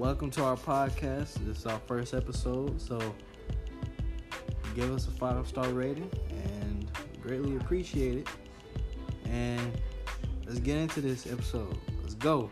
welcome to our podcast. This is our first episode, so give us a five star rating and greatly appreciate it. And let's get into this episode. Let's go.